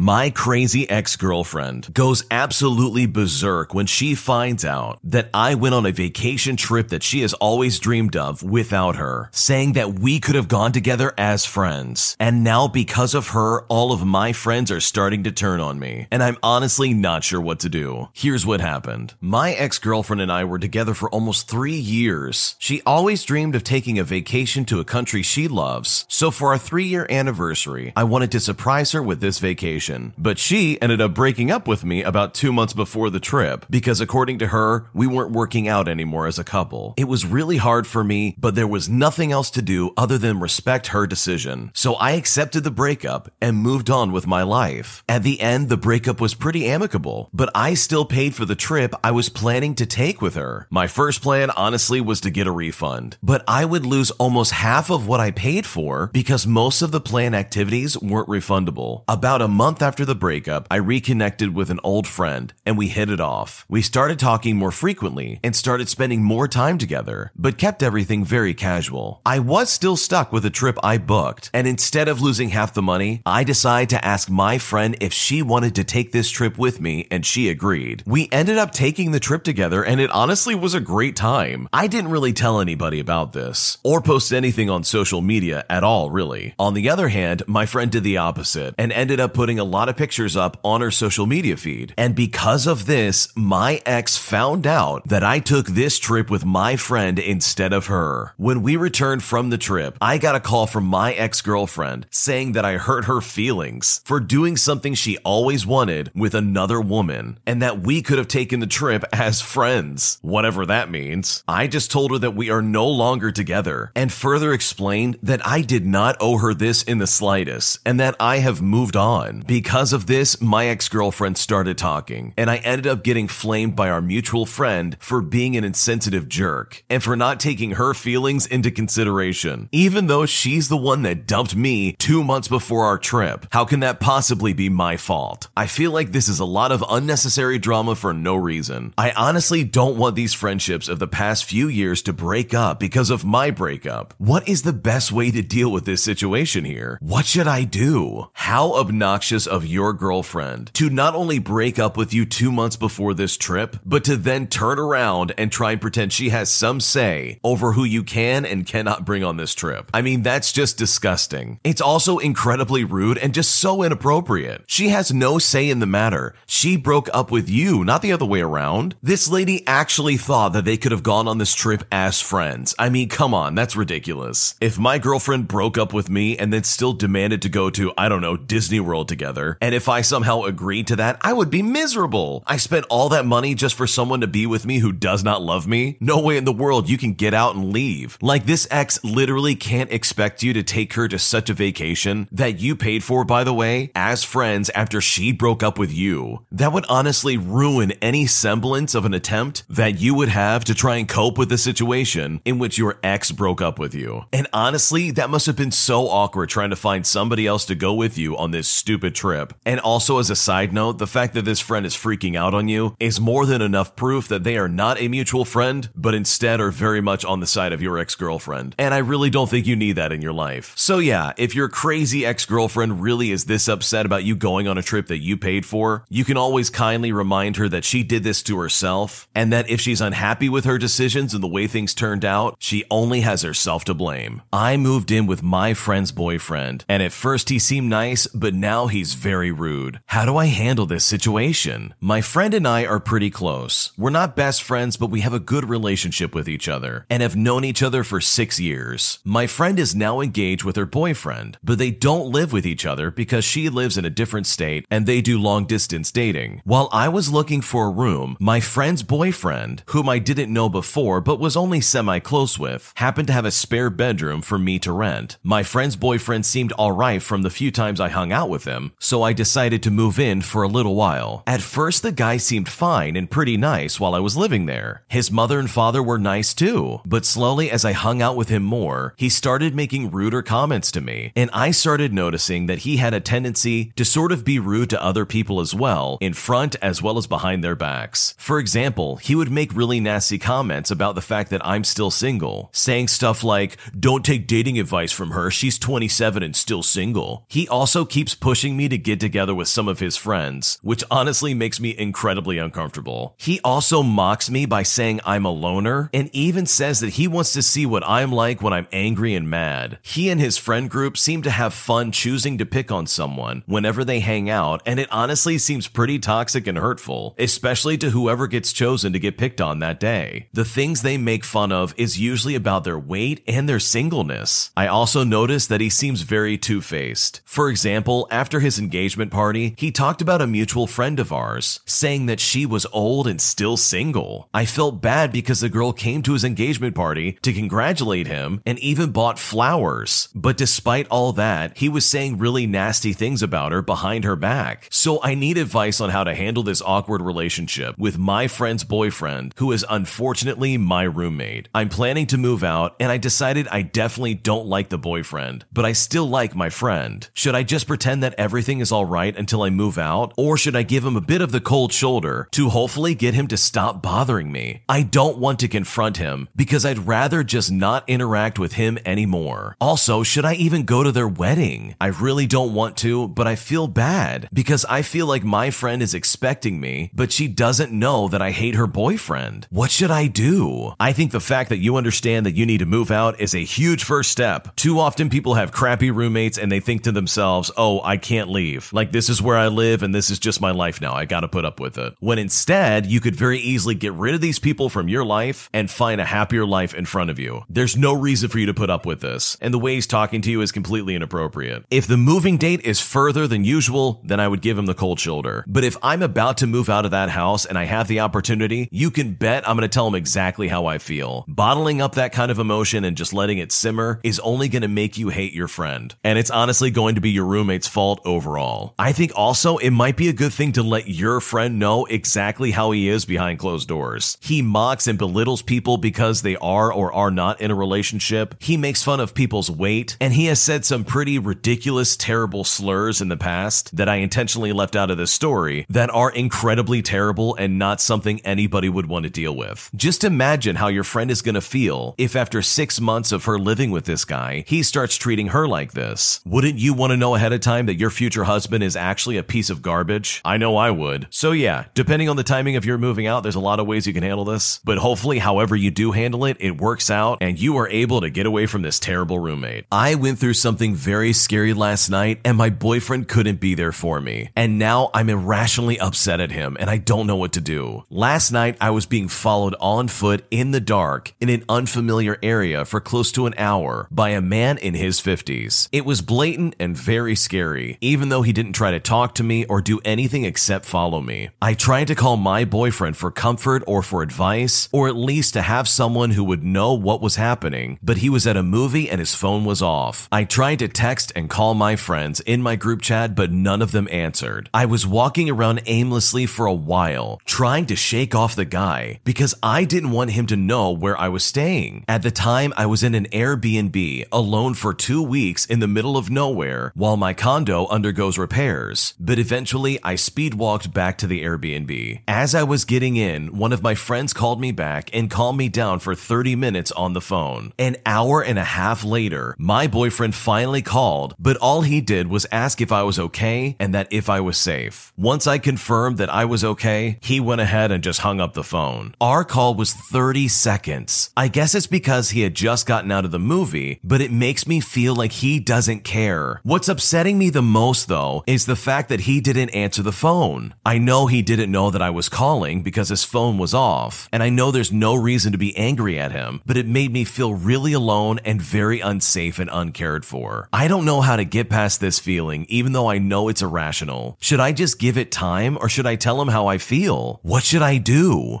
My crazy ex girlfriend goes absolutely berserk when she finds out that I went on a vacation trip that she has always dreamed of without her, saying that we could have gone together as friends. And now, because of her, all of my friends are starting to turn on me, and I'm honestly not sure what to do. Here's what happened My ex girlfriend and I were together for almost three years. She always dreamed of taking a vacation to a country she loves, so for our three year anniversary, I wanted to surprise her with this vacation. But she ended up breaking up with me about two months before the trip because, according to her, we weren't working out anymore as a couple. It was really hard for me, but there was nothing else to do other than respect her decision. So I accepted the breakup and moved on with my life. At the end, the breakup was pretty amicable, but I still paid for the trip I was planning to take with her. My first plan, honestly, was to get a refund, but I would lose almost half of what I paid for because most of the plan activities weren't refundable. About a month after the breakup, I reconnected with an old friend and we hit it off. We started talking more frequently and started spending more time together, but kept everything very casual. I was still stuck with a trip I booked, and instead of losing half the money, I decided to ask my friend if she wanted to take this trip with me, and she agreed. We ended up taking the trip together, and it honestly was a great time. I didn't really tell anybody about this or post anything on social media at all, really. On the other hand, my friend did the opposite and ended up putting a lot of pictures up on her social media feed. And because of this, my ex found out that I took this trip with my friend instead of her. When we returned from the trip, I got a call from my ex girlfriend saying that I hurt her feelings for doing something she always wanted with another woman and that we could have taken the trip as friends, whatever that means. I just told her that we are no longer together and further explained that I did not owe her this in the slightest and that I have moved on. Because of this, my ex girlfriend started talking and I ended up getting flamed by our mutual friend for being an insensitive jerk and for not taking her feelings into consideration, even though she's the one that dumped me two months before our trip. How can that possibly be my fault? I feel like this is a lot of unnecessary drama for no reason. I honestly don't want these friendships of the past few years to break up because of my breakup. What is the best way to deal with this situation here? What should I do? How obnoxious of your girlfriend to not only break up with you two months before this trip, but to then turn around and try and pretend she has some say over who you can and cannot bring on this trip. I mean, that's just disgusting. It's also incredibly rude and just so inappropriate. She has no say in the matter. She broke up with you, not the other way around. This lady actually thought that they could have gone on this trip as friends. I mean, come on, that's ridiculous. If my girlfriend broke up with me and then still demanded to go to, I don't know, Disney World together, and if I somehow agreed to that, I would be miserable. I spent all that money just for someone to be with me who does not love me? No way in the world you can get out and leave. Like this ex literally can't expect you to take her to such a vacation that you paid for, by the way, as friends after she broke up with you. That would honestly ruin any semblance of an attempt that you would have to try and cope with the situation in which your ex broke up with you. And honestly, that must have been so awkward trying to find somebody else to go with you on this stupid trip. And also, as a side note, the fact that this friend is freaking out on you is more than enough proof that they are not a mutual friend, but instead are very much on the side of your ex girlfriend. And I really don't think you need that in your life. So, yeah, if your crazy ex girlfriend really is this upset about you going on a trip that you paid for, you can always kindly remind her that she did this to herself and that if she's unhappy with her decisions and the way things turned out, she only has herself to blame. I moved in with my friend's boyfriend, and at first he seemed nice, but now he's very rude. How do I handle this situation? My friend and I are pretty close. We're not best friends, but we have a good relationship with each other and have known each other for six years. My friend is now engaged with her boyfriend, but they don't live with each other because she lives in a different state and they do long distance dating. While I was looking for a room, my friend's boyfriend, whom I didn't know before but was only semi close with, happened to have a spare bedroom for me to rent. My friend's boyfriend seemed alright from the few times I hung out with him, so I decided to move in for a little while. At first, the guy seemed fine and pretty nice while I was living there. His mother and father were nice too, but slowly as I hung out with him more, he started making ruder comments to me, and I started noticing that he had a tendency to sort of be rude to other people as well, in front as well as behind their backs. For example, he would make really nasty comments about the fact that I'm still single, saying stuff like, don't take dating advice from her, she's 27 and still single. He also keeps pushing me to get together with some of his friends, which honestly makes me incredibly uncomfortable. He also mocks me by saying I'm a loner and even says that he wants to see what I'm like when I'm angry and mad. He and his friend group seem to have fun choosing to pick on someone whenever they hang out, and it honestly seems pretty toxic and hurtful, especially to whoever gets chosen to get picked on that day. The things they make fun of is usually about their weight and their singleness. I also notice that he seems very two faced. For example, after his engagement party, he talked about a mutual friend of ours, saying that she was old and still single. I felt bad because the girl came to his engagement party to congratulate him and even bought flowers. But despite all that, he was saying really nasty things about her behind her back. So I need advice on how to handle this awkward relationship with my friend's boyfriend, who is unfortunately my roommate. I'm planning to move out and I decided I definitely don't like the boyfriend, but I still like my friend. Should I just pretend that everything is alright until I move out, or should I give him a bit of the cold shoulder to hopefully get him to stop bothering me? I don't want to confront him because I'd rather just not interact with him anymore. Also, should I even go to their wedding? I really don't want to, but I feel bad because I feel like my friend is expecting me, but she doesn't know that I hate her boyfriend. What should I do? I think the fact that you understand that you need to move out is a huge first step. Too often people have crappy roommates and they think to themselves, oh, I can't leave. Like this is where I live and this is just my life now. I gotta put up with it. When instead, you could very easily get rid of these people from your life and find a happier life in front of you. There's no reason for you to put up with this, and the way he's talking to you is completely inappropriate. If the moving date is further than usual, then I would give him the cold shoulder. But if I'm about to move out of that house and I have the opportunity, you can bet I'm gonna tell him exactly how I feel. Bottling up that kind of emotion and just letting it simmer is only gonna make you hate your friend. And it's honestly going to be your roommate's fault overall. I think also it might be a good thing to let your friend know exactly how he is behind closed doors. He mocks and belittles people because they are or are not in a relationship. He makes fun of people's weight, and he has said some pretty ridiculous, terrible slurs in the past that I intentionally left out of this story that are incredibly terrible and not something anybody would want to deal with. Just imagine how your friend is going to feel if after six months of her living with this guy, he starts treating her like this. Wouldn't you want to know ahead of time that your future husband is actually a piece of garbage? I know I would. So yeah, depending on the timing of your moving out, there's a lot of ways you can handle this, but hopefully however you do handle it, it works out and you are able to get away from this terrible roommate. I went through something very scary last night and my boyfriend couldn't be there for me. And now I'm irrationally upset at him and I don't know what to do. Last night I was being followed on foot in the dark in an unfamiliar area for close to an hour by a man in his 50s. It was blatant and very scary, even though he didn't try to talk to me or do anything except follow me. I tried to call my boyfriend for comfort or for advice, or at least to have someone who would know what was happening, but he was at a movie and his phone was off. I tried to text and call my friends in my group chat, but none of them answered. I was walking around aimlessly for a while, trying to shake off the guy because I didn't want him to know where I was staying. At the time, I was in an Airbnb alone for two weeks in the middle of nowhere while my condo undergoes repairs. But eventually, I speed walked back to the Airbnb. As I was getting in, one of my friends called me back and calmed me down for 30 minutes on the phone. An hour and a half later, my boyfriend finally called, but all he did was ask if I was okay and that if I was safe. Once I confirmed that I was okay, he went ahead and just hung up the phone. Our call was 30 seconds. I guess it's because he had just gotten out of the movie, but it makes me feel like he doesn't care. What's upsetting me the most though is the fact that he didn't answer the phone. I know he didn't know that I was calling because his phone was off, and I know there's no reason to be angry at him, but it made me feel really alone and very unsafe and uncared for. I don't know how to get past this feeling, even though I know it's irrational. Should I just give it time or should I tell him how I feel? What should I do?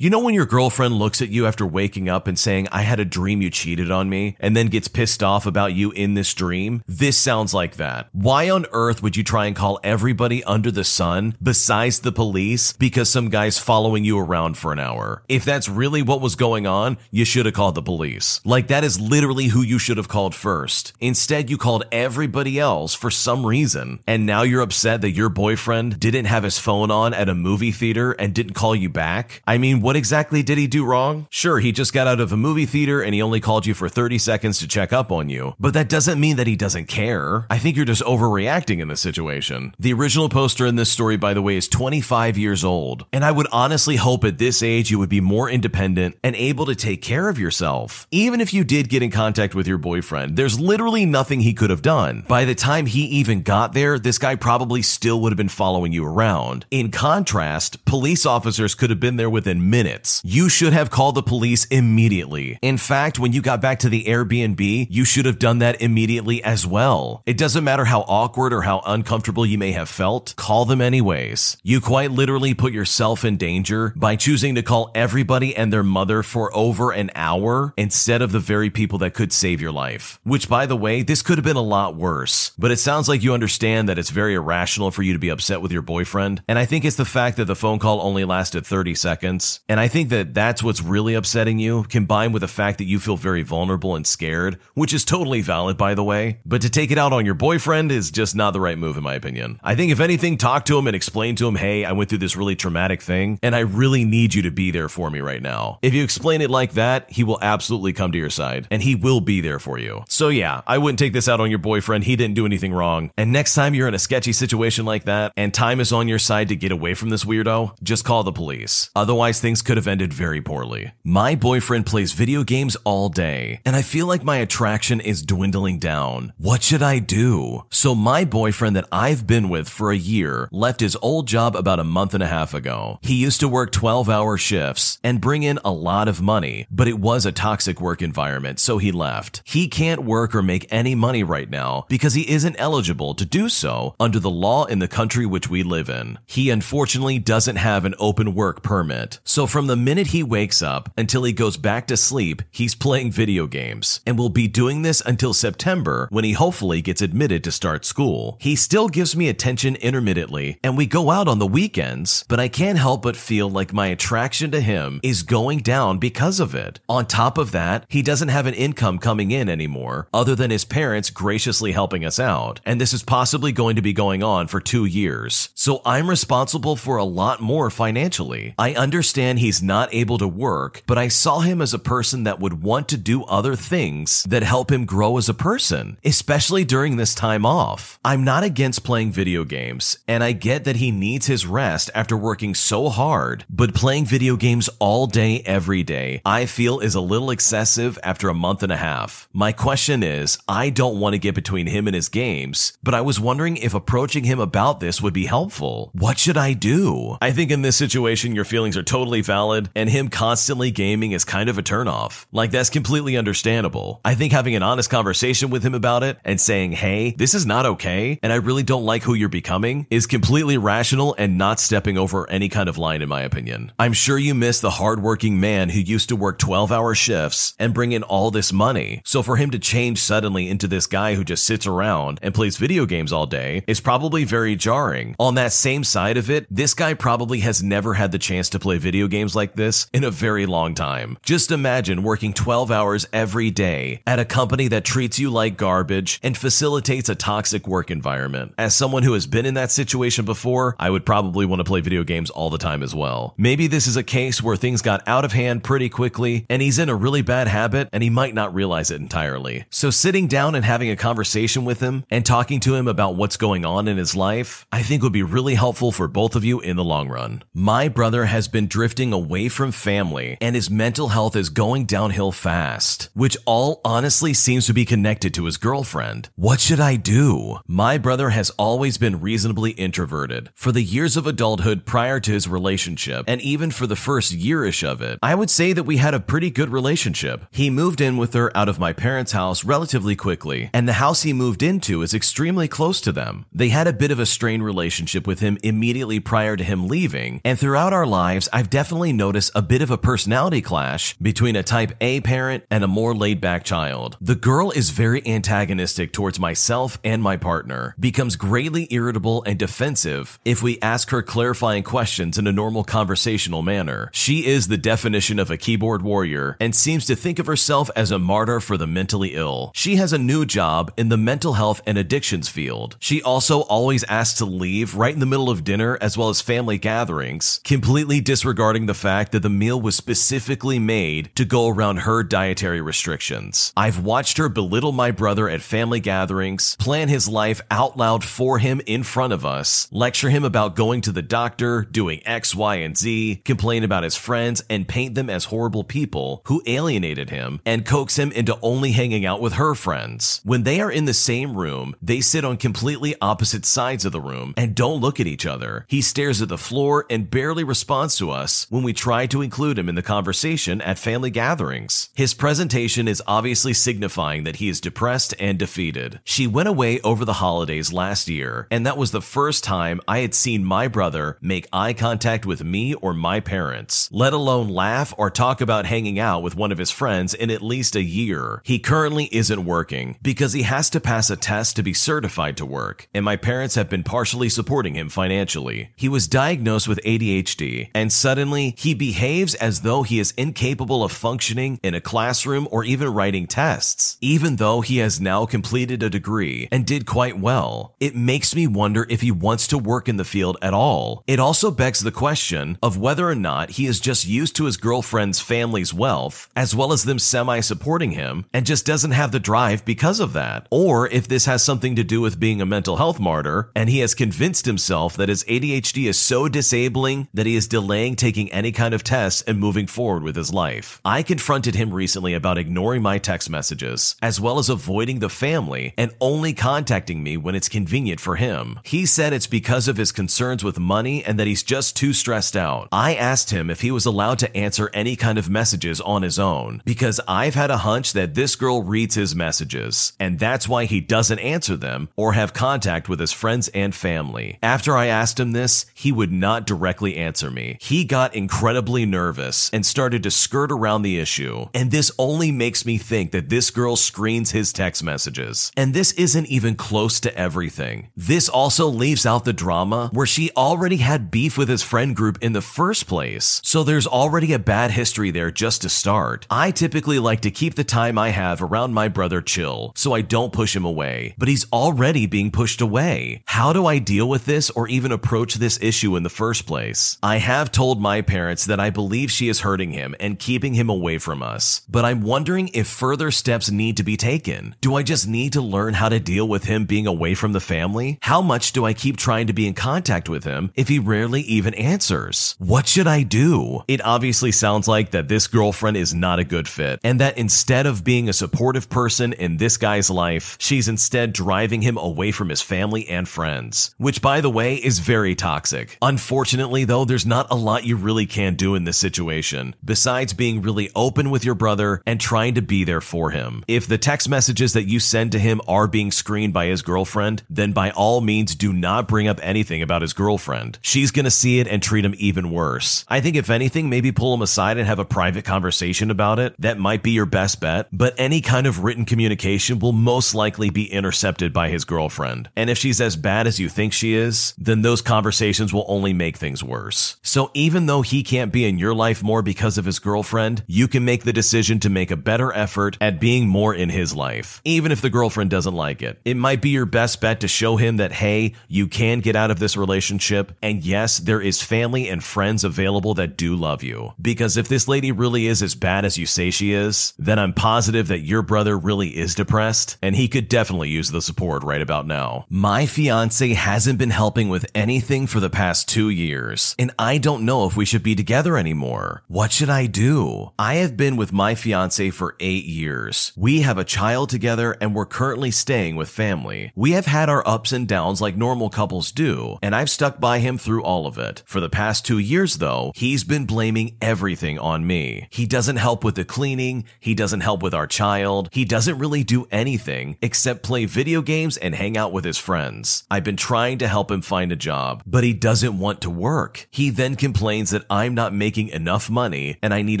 You know when your girlfriend looks at you after waking up and saying, I had a dream you cheated on me, and then gets pissed off about you in this dream? This sounds like that. Why on earth would you try and call everybody under the sun besides the police because some guy's following you around for an hour? If that's really what was going on, you should have called the police. Like that is literally who you should have called first. Instead, you called everybody else for some reason, and now you're upset that your boyfriend didn't have his phone on at a movie theater and didn't call you back? I mean, what exactly did he do wrong? Sure, he just got out of a movie theater and he only called you for 30 seconds to check up on you, but that doesn't mean that he doesn't care. I think you're just overreacting in this situation. The original poster in this story, by the way, is 25 years old, and I would honestly hope at this age you would be more independent and able to take care of yourself. Even if you did get in contact with your boyfriend, there's literally nothing he could have done. By the time he even got there, this guy probably still would have been following you around. In contrast, police officers could have been there within minutes. You should have called the police immediately. In fact, when you got back to the Airbnb, you should have done that immediately as well. It doesn't matter how awkward or how uncomfortable you may have felt, call them anyways. You quite literally put yourself in danger by choosing to call everybody and their mother for over an hour instead of the very people that could save your life. Which, by the way, this could have been a lot worse. But it sounds like you understand that it's very irrational for you to be upset with your boyfriend. And I think it's the fact that the phone call only lasted 30 seconds. And I think that that's what's really upsetting you, combined with the fact that you feel very vulnerable and scared, which is totally valid, by the way. But to take it out on your boyfriend is just not the right move, in my opinion. I think if anything, talk to him and explain to him, hey, I went through this really traumatic thing, and I really need you to be there for me right now. If you explain it like that, he will absolutely come to your side, and he will be there for you. So yeah, I wouldn't take this out on your boyfriend. He didn't do anything wrong. And next time you're in a sketchy situation like that, and time is on your side to get away from this weirdo, just call the police. Otherwise, things could have ended very poorly. My boyfriend plays video games all day, and I feel like my attraction is dwindling down. What should I do? So my boyfriend that I've been with for a year left his old job about a month and a half ago. He used to work 12 hour shifts and bring in a lot of money, but it was a toxic work environment, so he left. He can't work or make any money right now because he isn't eligible to do so under the law in the country which we live in. He unfortunately doesn't have an open work permit. So from the minute he wakes up until he goes back to sleep, he's playing video games and will be doing this until September when he hopefully gets admitted to start school. He still gives me attention intermittently and we go out on the weekends, but I can't help but feel like my attraction to him is going down because of it. On top of that, he doesn't have an income coming in anymore other than his parents graciously helping us out. And this is possibly going to be going on for two years. So I'm responsible for a lot more financially. I understand understand he's not able to work, but I saw him as a person that would want to do other things that help him grow as a person, especially during this time off. I'm not against playing video games, and I get that he needs his rest after working so hard, but playing video games all day, every day, I feel is a little excessive after a month and a half. My question is, I don't want to get between him and his games, but I was wondering if approaching him about this would be helpful. What should I do? I think in this situation, your feelings are totally valid, and him constantly gaming is kind of a turnoff. Like, that's completely understandable. I think having an honest conversation with him about it and saying, hey, this is not okay, and I really don't like who you're becoming, is completely rational and not stepping over any kind of line, in my opinion. I'm sure you miss the hardworking man who used to work 12 hour shifts and bring in all this money. So for him to change suddenly into this guy who just sits around and plays video games all day is probably very jarring. On that same side of it, this guy probably has never had the chance to play video games like this in a very long time. Just imagine working 12 hours every day at a company that treats you like garbage and facilitates a toxic work environment. As someone who has been in that situation before, I would probably want to play video games all the time as well. Maybe this is a case where things got out of hand pretty quickly and he's in a really bad habit and he might not realize it entirely. So sitting down and having a conversation with him and talking to him about what's going on in his life, I think would be really helpful for both of you in the long run. My brother has been drifting away from family and his mental health is going downhill fast, which all honestly seems to be connected to his girlfriend. What should I do? My brother has always been reasonably introverted. For the years of adulthood prior to his relationship, and even for the first yearish of it, I would say that we had a pretty good relationship. He moved in with her out of my parents' house relatively quickly, and the house he moved into is extremely close to them. They had a bit of a strained relationship with him immediately prior to him leaving, and throughout our lives, I've definitely noticed a bit of a personality clash between a type A parent and a more laid back child. The girl is very antagonistic towards myself and my partner, becomes greatly irritable and defensive if we ask her clarifying questions in a normal conversational manner. She is the definition of a keyboard warrior and seems to think of herself as a martyr for the mentally ill. She has a new job in the mental health and addictions field. She also always asks to leave right in the middle of dinner as well as family gatherings, completely disregarding the fact that the meal was specifically made to go around her dietary restrictions. I've watched her belittle my brother at family gatherings, plan his life out loud for him in front of us, lecture him about going to the doctor, doing X, Y, and Z, complain about his friends, and paint them as horrible people who alienated him and coax him into only hanging out with her friends. When they are in the same room, they sit on completely opposite sides of the room and don't look at each other. He stares at the floor and barely responds to us when we try to include him in the conversation at family gatherings. His presentation is obviously signifying that he is depressed and defeated. She went away over the holidays last year, and that was the first time I had seen my brother make eye contact with me or my parents, let alone laugh or talk about hanging out with one of his friends in at least a year. He currently isn't working because he has to pass a test to be certified to work, and my parents have been partially supporting him financially. He was diagnosed with ADHD, and suddenly he behaves as though he is incapable of functioning in a classroom or even writing tests, even though he has now completed a degree and did quite well. It makes me wonder if he wants to work in the field at all. It also begs the question of whether or not he is just used to his girlfriend's family's wealth, as well as them semi supporting him, and just doesn't have the drive because of that. Or if this has something to do with being a mental health martyr, and he has convinced himself that his ADHD is so disabling that he is delaying taking any kind of tests and moving forward with his life. I confronted him recently about ignoring my text messages, as well as avoiding the family and only contacting me when it's convenient for him. He said it's because of his concerns with money and that he's just too stressed out. I asked him if he was allowed to answer any kind of messages on his own, because I've had a hunch that this girl reads his messages, and that's why he doesn't answer them or have contact with his friends and family. After I asked him this, he would not directly answer me. He got incredibly nervous and started to skirt around the issue, and this only makes me think that this girl screens his text messages. And this isn't even close to everything. This also leaves out the drama where she already had beef with his friend group in the first place, so there's already a bad history there just to start. I typically like to keep the time I have around my brother chill, so I don't push him away, but he's already being pushed away. How do I deal with this or even approach this issue in the first place? I have told my parents that I believe she is hurting him and keeping him away from us. But I'm wondering if further steps need to be taken. Do I just need to learn how to deal with him being away from the family? How much do I keep trying to be in contact with him if he rarely even answers? What should I do? It obviously sounds like that this girlfriend is not a good fit and that instead of being a supportive person in this guy's life, she's instead driving him away from his family and friends, which by the way is very toxic. Unfortunately though, there's not a lot you really can do in this situation besides being really open with your brother and trying to be there for him. If the text messages that you send to him are being screened by his girlfriend, then by all means do not bring up anything about his girlfriend. She's gonna see it and treat him even worse. I think if anything, maybe pull him aside and have a private conversation about it. That might be your best bet, but any kind of written communication will most likely be intercepted by his girlfriend. And if she's as bad as you think she is, then those conversations will only make things worse. So even though he can't be in your life more because of his girlfriend, you can make the decision to make a better effort at being more in his life, even if the girlfriend doesn't like it. It might be your best bet to show him that, hey, you can get out of this relationship, and yes, there is family and friends available that do love you. Because if this lady really is as bad as you say she is, then I'm positive that your brother really is depressed, and he could definitely use the support right about now. My fiance hasn't been helping with anything for the past two years, and I don't know if we should be together anymore. What should I do? I have been with my fiance for eight years. We have a child together, and we're currently staying with family. We have had our ups and downs like normal couples do, and I've stuck by him through all of it. For the past two years, though, he's been blaming everything on me. He doesn't help with the cleaning, he doesn't help with our child, he doesn't really do anything except play video games and hang out with his friends. I've been trying to help him find a job, but he doesn't want to work. He then complains that I'm not making enough money and I need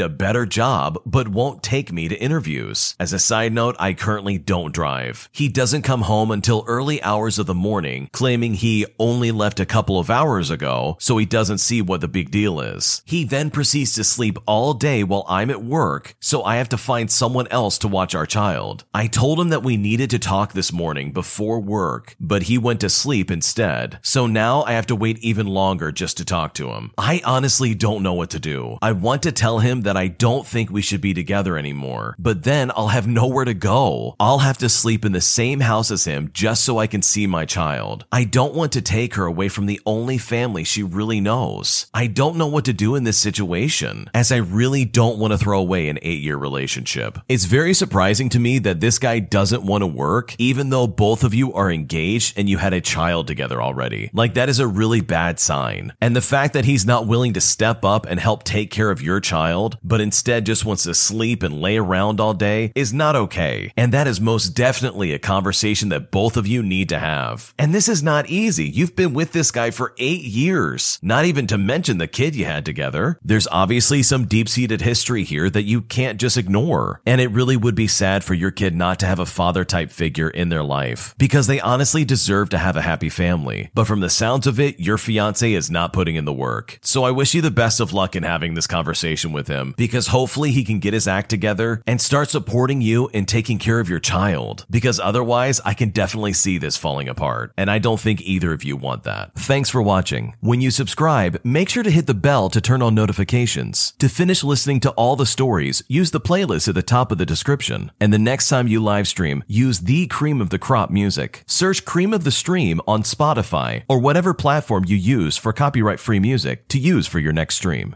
a better job, but won't take me to interviews. As a side note, I currently don't drive. He doesn't come home until early hours of the morning, claiming he only left a couple of hours ago, so he doesn't see what the big deal is. He then proceeds to sleep all day while I'm at work, so I have to find someone else to watch our child. I told him that we needed to talk this morning before work, but he went to sleep instead. So now I have to wait even longer just to talk to him. I honestly don't know what to do. I want to tell him that I don't think we should be together anymore, but then I'll have nowhere to go. I'll have to sleep in the same house as him just so I can see my child. I don't want to take her away from the only family she really knows. I don't know what to do in this situation, as I really don't want to throw away an eight year relationship. It's very surprising to me that this guy doesn't want to work, even though both of you are engaged and you had a child together already. Like, that is a really bad sign. And the fact that he's not willing to step up and help take care of your child, but instead just wants to sleep and lay around all day is not okay. And that is most definitely a conversation that both of you need to have. And this is not easy. You've been with this guy for eight years, not even to mention the kid you had together. There's obviously some deep seated history here that you can't just ignore. And it really would be sad for your kid not to have a father type figure in their life because they honestly deserve to have a happy family. But from the sounds of it, your fiance is not putting in the work. So I wish you the best of luck in having this conversation with him because hopefully he can get his act together and start supporting you and taking care of your child. Because otherwise, I can definitely see this falling apart. And I don't think either of you want that. Thanks for watching. When you subscribe, make sure to hit the bell to turn on notifications. To finish listening to all the stories, use the playlist at the top of the description. And the next time you live stream, use the cream of the crop music. Search cream of the stream on Spotify or whatever platform you use for copyright free music to use for your next stream.